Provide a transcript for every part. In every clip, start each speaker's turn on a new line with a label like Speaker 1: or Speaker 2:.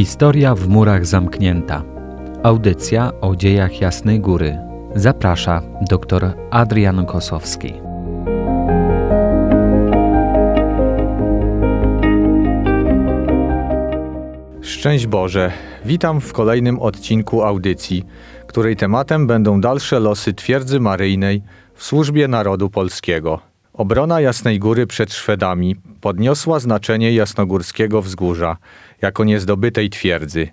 Speaker 1: Historia w murach zamknięta. Audycja o dziejach Jasnej Góry. Zaprasza dr Adrian Kosowski.
Speaker 2: Szczęść Boże. Witam w kolejnym odcinku audycji, której tematem będą dalsze losy twierdzy maryjnej w służbie narodu polskiego. Obrona Jasnej Góry przed Szwedami podniosła znaczenie jasnogórskiego wzgórza jako niezdobytej twierdzy.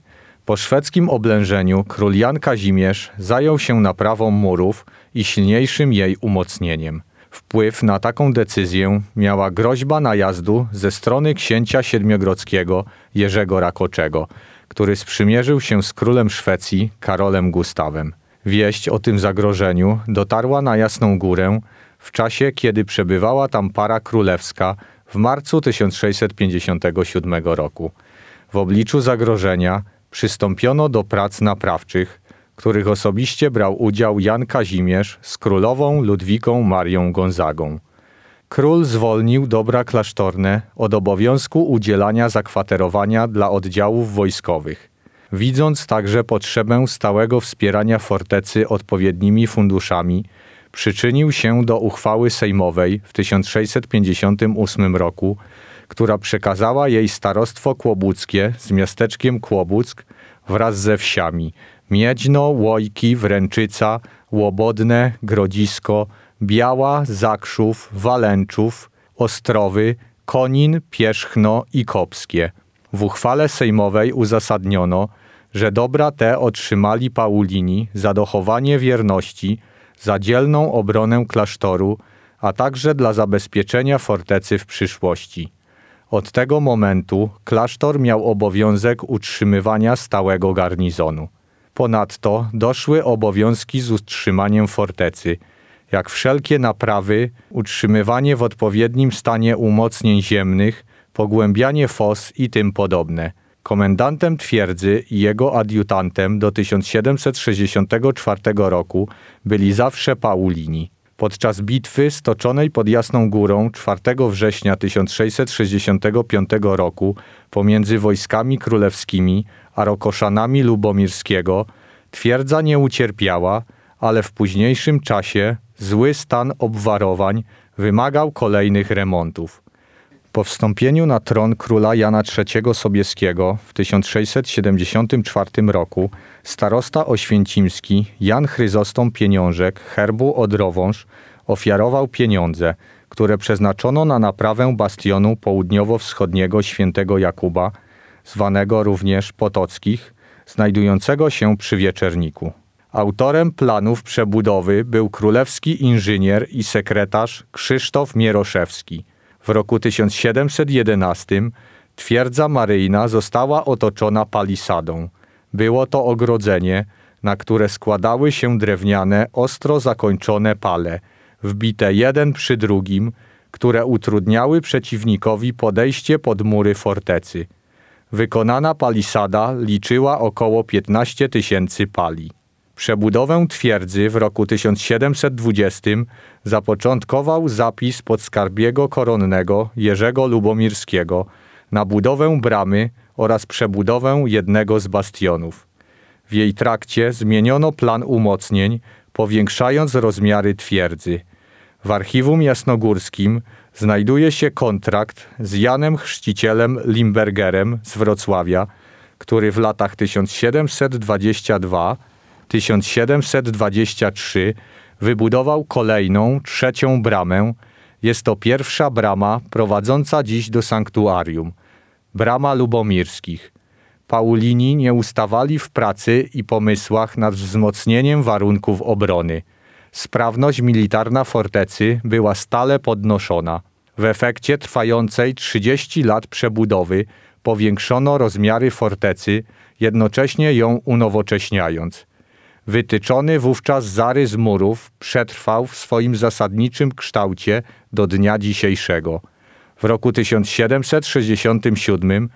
Speaker 2: Po szwedzkim oblężeniu król Jan Kazimierz zajął się naprawą murów i silniejszym jej umocnieniem. Wpływ na taką decyzję miała groźba najazdu ze strony księcia siedmiogrodzkiego Jerzego Rakoczego, który sprzymierzył się z królem Szwecji Karolem Gustawem. Wieść o tym zagrożeniu dotarła na Jasną Górę w czasie, kiedy przebywała tam para królewska w marcu 1657 roku. W obliczu zagrożenia przystąpiono do prac naprawczych, których osobiście brał udział Jan Kazimierz z królową Ludwiką Marią Gonzagą. Król zwolnił dobra klasztorne od obowiązku udzielania zakwaterowania dla oddziałów wojskowych. Widząc także potrzebę stałego wspierania fortecy odpowiednimi funduszami, przyczynił się do uchwały sejmowej w 1658 roku, która przekazała jej starostwo kłobuckie z miasteczkiem Kłobuck wraz ze wsiami Miedźno, Łojki, Wręczyca, Łobodne, Grodzisko, Biała, Zakrzów, Walęczów, Ostrowy, Konin, Pierzchno i Kopskie. W uchwale sejmowej uzasadniono, że dobra te otrzymali Paulini za dochowanie wierności, za dzielną obronę klasztoru, a także dla zabezpieczenia fortecy w przyszłości. Od tego momentu klasztor miał obowiązek utrzymywania stałego garnizonu. Ponadto doszły obowiązki z utrzymaniem fortecy, jak wszelkie naprawy, utrzymywanie w odpowiednim stanie umocnień ziemnych, pogłębianie fos i tym podobne. Komendantem twierdzy i jego adiutantem do 1764 roku byli zawsze Paulini. Podczas bitwy stoczonej pod Jasną Górą 4 września 1665 roku pomiędzy wojskami królewskimi a Rokoszanami Lubomirskiego twierdza nie ucierpiała, ale w późniejszym czasie zły stan obwarowań wymagał kolejnych remontów. Po wstąpieniu na tron króla Jana III Sobieskiego w 1674 roku starosta oświęcimski Jan Chryzostom Pieniążek herbu Odrowąż ofiarował pieniądze, które przeznaczono na naprawę bastionu południowo-wschodniego świętego Jakuba, zwanego również Potockich, znajdującego się przy Wieczerniku. Autorem planów przebudowy był królewski inżynier i sekretarz Krzysztof Mieroszewski – w roku 1711 twierdza maryjna została otoczona palisadą. Było to ogrodzenie, na które składały się drewniane, ostro zakończone pale, wbite jeden przy drugim, które utrudniały przeciwnikowi podejście pod mury fortecy. Wykonana palisada liczyła około 15 tysięcy pali. Przebudowę twierdzy w roku 1720 zapoczątkował zapis podskarbiego koronnego Jerzego Lubomirskiego na budowę bramy oraz przebudowę jednego z bastionów. W jej trakcie zmieniono plan umocnień, powiększając rozmiary twierdzy. W archiwum jasnogórskim znajduje się kontrakt z Janem Chrzcicielem Limbergerem z Wrocławia, który w latach 1722 1723 wybudował kolejną, trzecią bramę. Jest to pierwsza brama prowadząca dziś do sanktuarium. Brama Lubomirskich. Paulini nie ustawali w pracy i pomysłach nad wzmocnieniem warunków obrony. Sprawność militarna fortecy była stale podnoszona. W efekcie trwającej 30 lat przebudowy powiększono rozmiary fortecy, jednocześnie ją unowocześniając. Wytyczony wówczas zarys murów przetrwał w swoim zasadniczym kształcie do dnia dzisiejszego. W roku 1767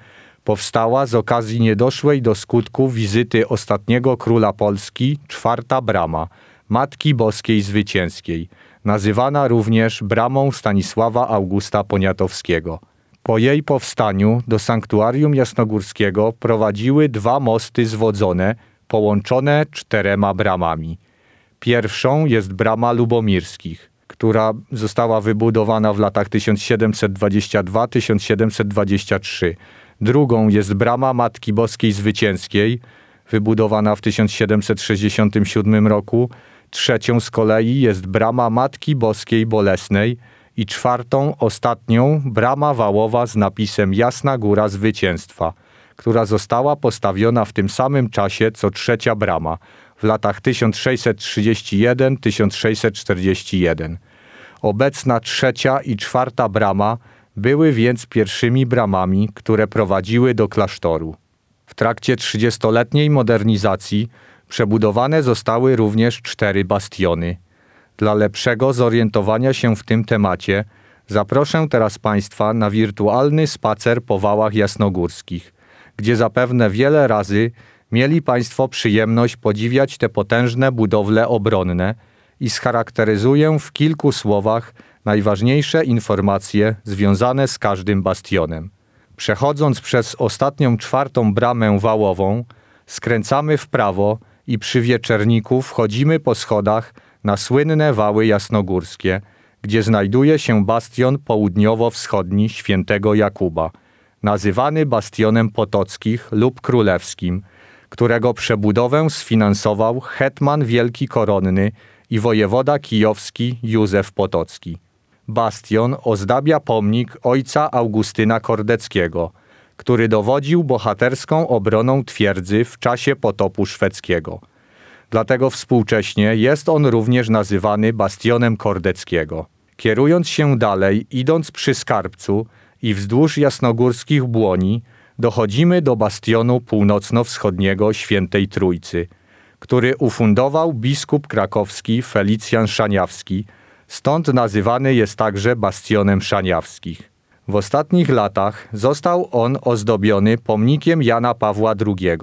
Speaker 2: powstała z okazji niedoszłej do skutku wizyty ostatniego króla Polski czwarta brama, Matki Boskiej Zwycięskiej, nazywana również bramą Stanisława Augusta Poniatowskiego. Po jej powstaniu do sanktuarium jasnogórskiego prowadziły dwa mosty zwodzone, połączone czterema bramami. Pierwszą jest brama Lubomirskich, która została wybudowana w latach 1722-1723. Drugą jest brama Matki Boskiej Zwycięskiej, wybudowana w 1767 roku. Trzecią z kolei jest brama Matki Boskiej Bolesnej i czwartą, ostatnią, brama wałowa z napisem Jasna Góra Zwycięstwa, która została postawiona w tym samym czasie co trzecia brama w latach 1631-1641. Obecna trzecia i czwarta brama były więc pierwszymi bramami, które prowadziły do klasztoru. W trakcie trzydziestoletniej modernizacji przebudowane zostały również cztery bastiony. Dla lepszego zorientowania się w tym temacie zaproszę teraz Państwa na wirtualny spacer po wałach jasnogórskich, gdzie zapewne wiele razy mieli Państwo przyjemność podziwiać te potężne budowle obronne i scharakteryzuję w kilku słowach najważniejsze informacje związane z każdym bastionem. Przechodząc przez ostatnią czwartą bramę wałową, skręcamy w prawo i przy wieczerniku wchodzimy po schodach na słynne wały jasnogórskie, gdzie znajduje się bastion południowo-wschodni świętego Jakuba, nazywany bastionem potockich lub królewskim, którego przebudowę sfinansował hetman wielki koronny i wojewoda kijowski Józef Potocki. Bastion ozdabia pomnik ojca Augustyna Kordeckiego, który dowodził bohaterską obroną twierdzy w czasie potopu szwedzkiego. Dlatego współcześnie jest on również nazywany Bastionem Kordeckiego. Kierując się dalej, idąc przy skarbcu i wzdłuż jasnogórskich błoni, dochodzimy do bastionu północno-wschodniego Świętej Trójcy, który ufundował biskup krakowski Felicjan Szaniawski, stąd nazywany jest także Bastionem Szaniawskich. W ostatnich latach został on ozdobiony pomnikiem Jana Pawła II.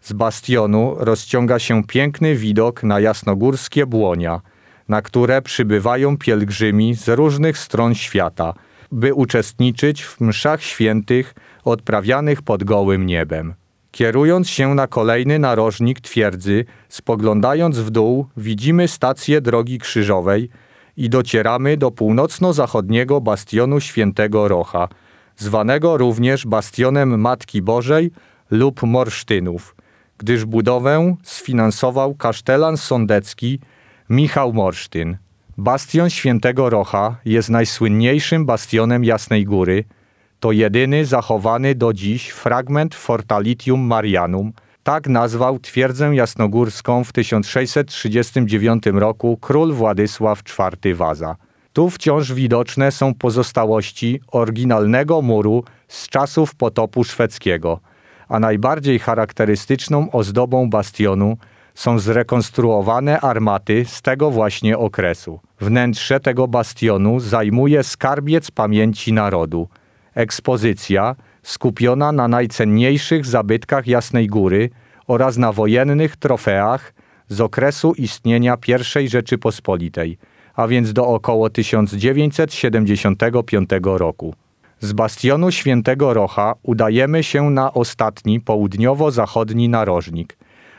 Speaker 2: Z bastionu rozciąga się piękny widok na jasnogórskie błonia, na które przybywają pielgrzymi z różnych stron świata, by uczestniczyć w mszach świętych odprawianych pod gołym niebem. Kierując się na kolejny narożnik twierdzy, spoglądając w dół, widzimy stację drogi krzyżowej i docieramy do północno-zachodniego bastionu Świętego Rocha, zwanego również bastionem Matki Bożej lub Morsztynów, gdyż budowę sfinansował kasztelan sądecki Michał Morsztyn. Bastion Świętego Rocha jest najsłynniejszym bastionem Jasnej Góry. To jedyny zachowany do dziś fragment Fortalitium Marianum. Tak nazwał twierdzę jasnogórską w 1639 roku król Władysław IV Waza. Tu wciąż widoczne są pozostałości oryginalnego muru z czasów potopu szwedzkiego, a najbardziej charakterystyczną ozdobą bastionu są zrekonstruowane armaty z tego właśnie okresu. Wnętrze tego bastionu zajmuje skarbiec pamięci narodu. Ekspozycja skupiona na najcenniejszych zabytkach Jasnej Góry oraz na wojennych trofeach z okresu istnienia I Rzeczypospolitej, a więc do około 1975 roku. Z bastionu Świętego Rocha udajemy się na ostatni południowo-zachodni narożnik,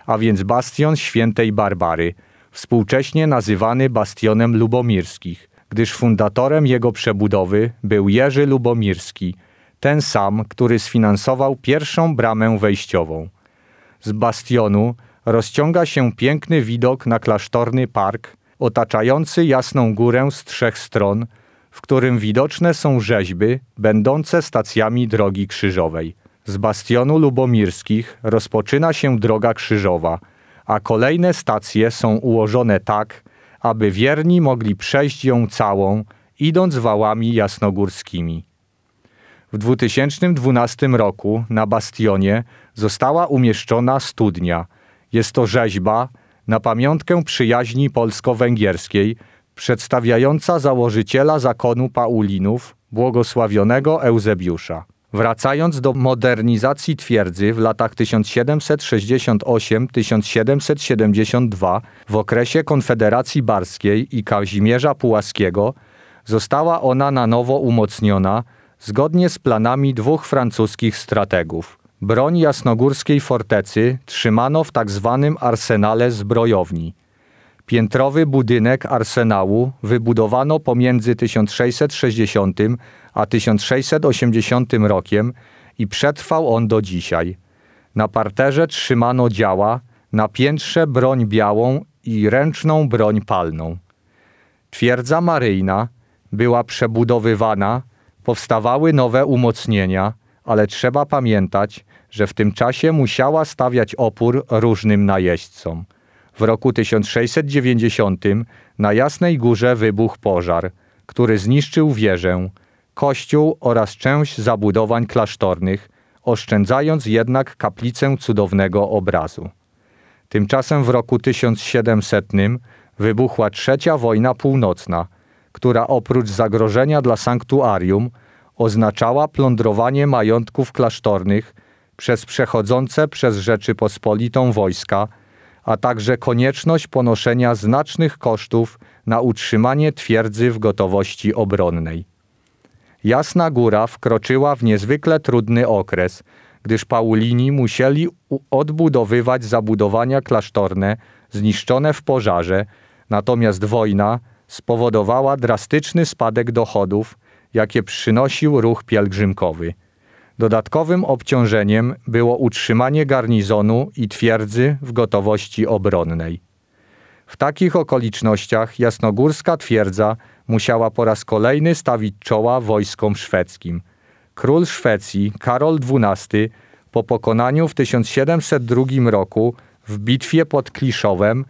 Speaker 2: a więc bastion Świętej Barbary, współcześnie nazywany bastionem lubomirskich, gdyż fundatorem jego przebudowy był Jerzy Lubomirski, ten sam, który sfinansował pierwszą bramę wejściową. Z bastionu rozciąga się piękny widok na klasztorny park, otaczający jasną górę z trzech stron, w którym widoczne są rzeźby będące stacjami drogi krzyżowej. Z bastionu lubomirskich rozpoczyna się droga krzyżowa, a kolejne stacje są ułożone tak, aby wierni mogli przejść ją całą, idąc wałami jasnogórskimi. W 2012 roku na bastionie została umieszczona studnia. Jest to rzeźba na pamiątkę przyjaźni polsko-węgierskiej, przedstawiająca założyciela zakonu Paulinów, błogosławionego Eusebiusza. Wracając do modernizacji twierdzy w latach 1768-1772 w okresie Konfederacji Barskiej i Kazimierza Pułaskiego, została ona na nowo umocniona, zgodnie z planami dwóch francuskich strategów. Broń jasnogórskiej fortecy trzymano w tak zwanym arsenale zbrojowni. Piętrowy budynek arsenału wybudowano pomiędzy 1660 a 1680 rokiem i przetrwał on do dzisiaj. Na parterze trzymano działa, na piętrze broń białą i ręczną broń palną. Twierdza maryjna była przebudowywana, powstawały nowe umocnienia, ale trzeba pamiętać, że w tym czasie musiała stawiać opór różnym najeźdźcom. W roku 1690 na Jasnej Górze wybuchł pożar, który zniszczył wieżę, kościół oraz część zabudowań klasztornych, oszczędzając jednak kaplicę cudownego obrazu. Tymczasem w roku 1700 wybuchła trzecia wojna północna, która oprócz zagrożenia dla sanktuarium oznaczała plądrowanie majątków klasztornych przez przechodzące przez Rzeczypospolitą wojska, a także konieczność ponoszenia znacznych kosztów na utrzymanie twierdzy w gotowości obronnej. Jasna Góra wkroczyła w niezwykle trudny okres, gdyż Paulini musieli odbudowywać zabudowania klasztorne zniszczone w pożarze, natomiast wojna spowodowała drastyczny spadek dochodów, jakie przynosił ruch pielgrzymkowy. Dodatkowym obciążeniem było utrzymanie garnizonu i twierdzy w gotowości obronnej. W takich okolicznościach jasnogórska twierdza musiała po raz kolejny stawić czoła wojskom szwedzkim. Król Szwecji Karol XII po pokonaniu w 1702 roku w bitwie pod Kliszowem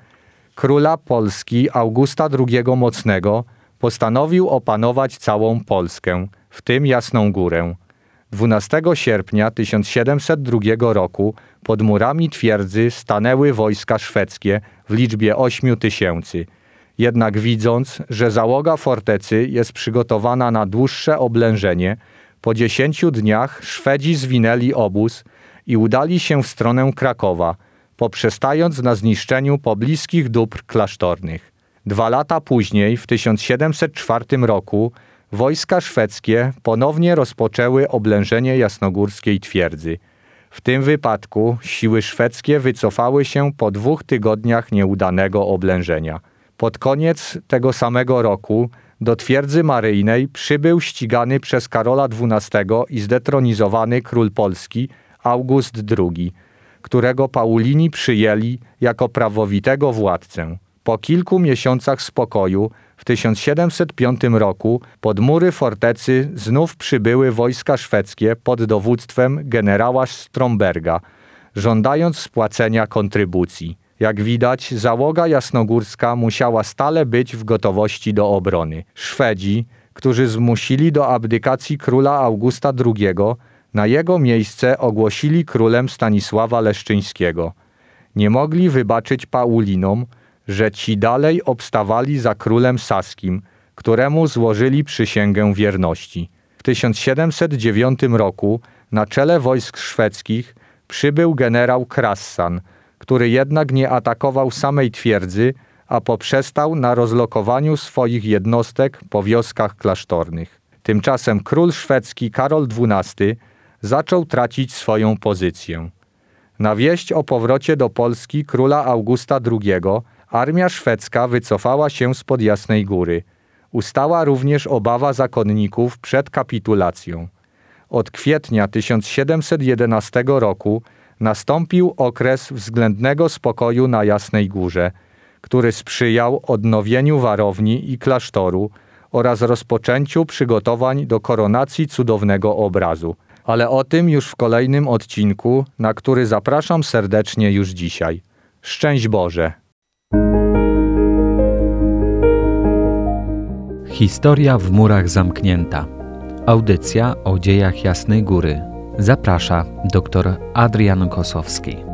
Speaker 2: króla Polski Augusta II Mocnego postanowił opanować całą Polskę, w tym Jasną Górę. 12 sierpnia 1702 roku pod murami twierdzy stanęły wojska szwedzkie w liczbie 8 tysięcy. Jednak widząc, że załoga fortecy jest przygotowana na dłuższe oblężenie, po dziesięciu dniach Szwedzi zwinęli obóz i udali się w stronę Krakowa, poprzestając na zniszczeniu pobliskich dóbr klasztornych. Dwa lata później, w 1704 roku, wojska szwedzkie ponownie rozpoczęły oblężenie jasnogórskiej twierdzy. W tym wypadku siły szwedzkie wycofały się po dwóch tygodniach nieudanego oblężenia. Pod koniec tego samego roku do twierdzy maryjnej przybył ścigany przez Karola XII i zdetronizowany król Polski August II, którego Paulini przyjęli jako prawowitego władcę. Po kilku miesiącach spokoju w 1705 roku pod mury fortecy znów przybyły wojska szwedzkie pod dowództwem generała Stromberga, żądając spłacenia kontrybucji. Jak widać, załoga jasnogórska musiała stale być w gotowości do obrony. Szwedzi, którzy zmusili do abdykacji króla Augusta II, na jego miejsce ogłosili królem Stanisława Leszczyńskiego. Nie mogli wybaczyć Paulinom, że ci dalej obstawali za królem saskim, któremu złożyli przysięgę wierności. W 1709 roku na czele wojsk szwedzkich przybył generał Krassan, który jednak nie atakował samej twierdzy, a poprzestał na rozlokowaniu swoich jednostek po wioskach klasztornych. Tymczasem król szwedzki Karol XII zaczął tracić swoją pozycję. Na wieść o powrocie do Polski króla Augusta II armia szwedzka wycofała się spod Jasnej Góry. Ustała również obawa zakonników przed kapitulacją. Od kwietnia 1711 roku nastąpił okres względnego spokoju na Jasnej Górze, który sprzyjał odnowieniu warowni i klasztoru oraz rozpoczęciu przygotowań do koronacji cudownego obrazu. Ale o tym już w kolejnym odcinku, na który zapraszam serdecznie już dzisiaj. Szczęść Boże!
Speaker 1: Historia w murach zamknięta. Audycja o dziejach Jasnej Góry. Zaprasza dr Adrian Kosowski.